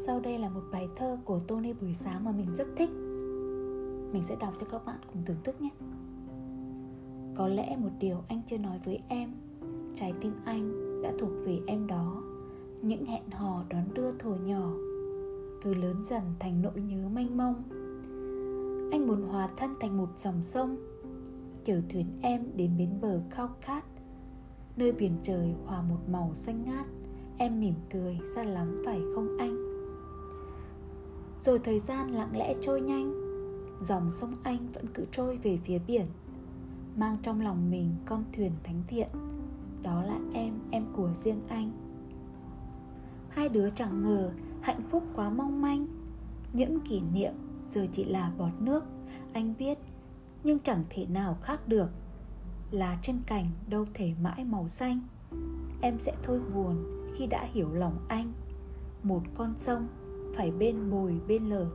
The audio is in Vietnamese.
Sau đây là một bài thơ của Tony buổi sáng mà mình rất thích. Mình sẽ đọc cho các bạn cùng thưởng thức nhé. Có lẽ một điều anh chưa nói với em, Trái tim anh đã thuộc về em đó. Những hẹn hò đón đưa thổi nhỏ Cứ lớn dần thành nỗi nhớ mênh mông. Anh muốn hòa thân thành một dòng sông, Chở thuyền em đến bến bờ khao khát. Nơi biển trời hòa một màu xanh ngát, Em mỉm cười xa lắm phải không anh? Rồi thời gian lặng lẽ trôi nhanh. Dòng sông Anh vẫn cứ trôi về phía biển Mang trong lòng mình con thuyền thánh thiện. Đó là em, em của riêng anh. Hai đứa chẳng ngờ hạnh phúc quá mong manh. Những kỷ niệm giờ chỉ là bọt nước Anh biết nhưng chẳng thể nào khác được. Lá trên cành đâu thể mãi màu xanh. Em sẽ thôi buồn khi đã hiểu lòng anh. Một con sông phải bên bồi bên lở.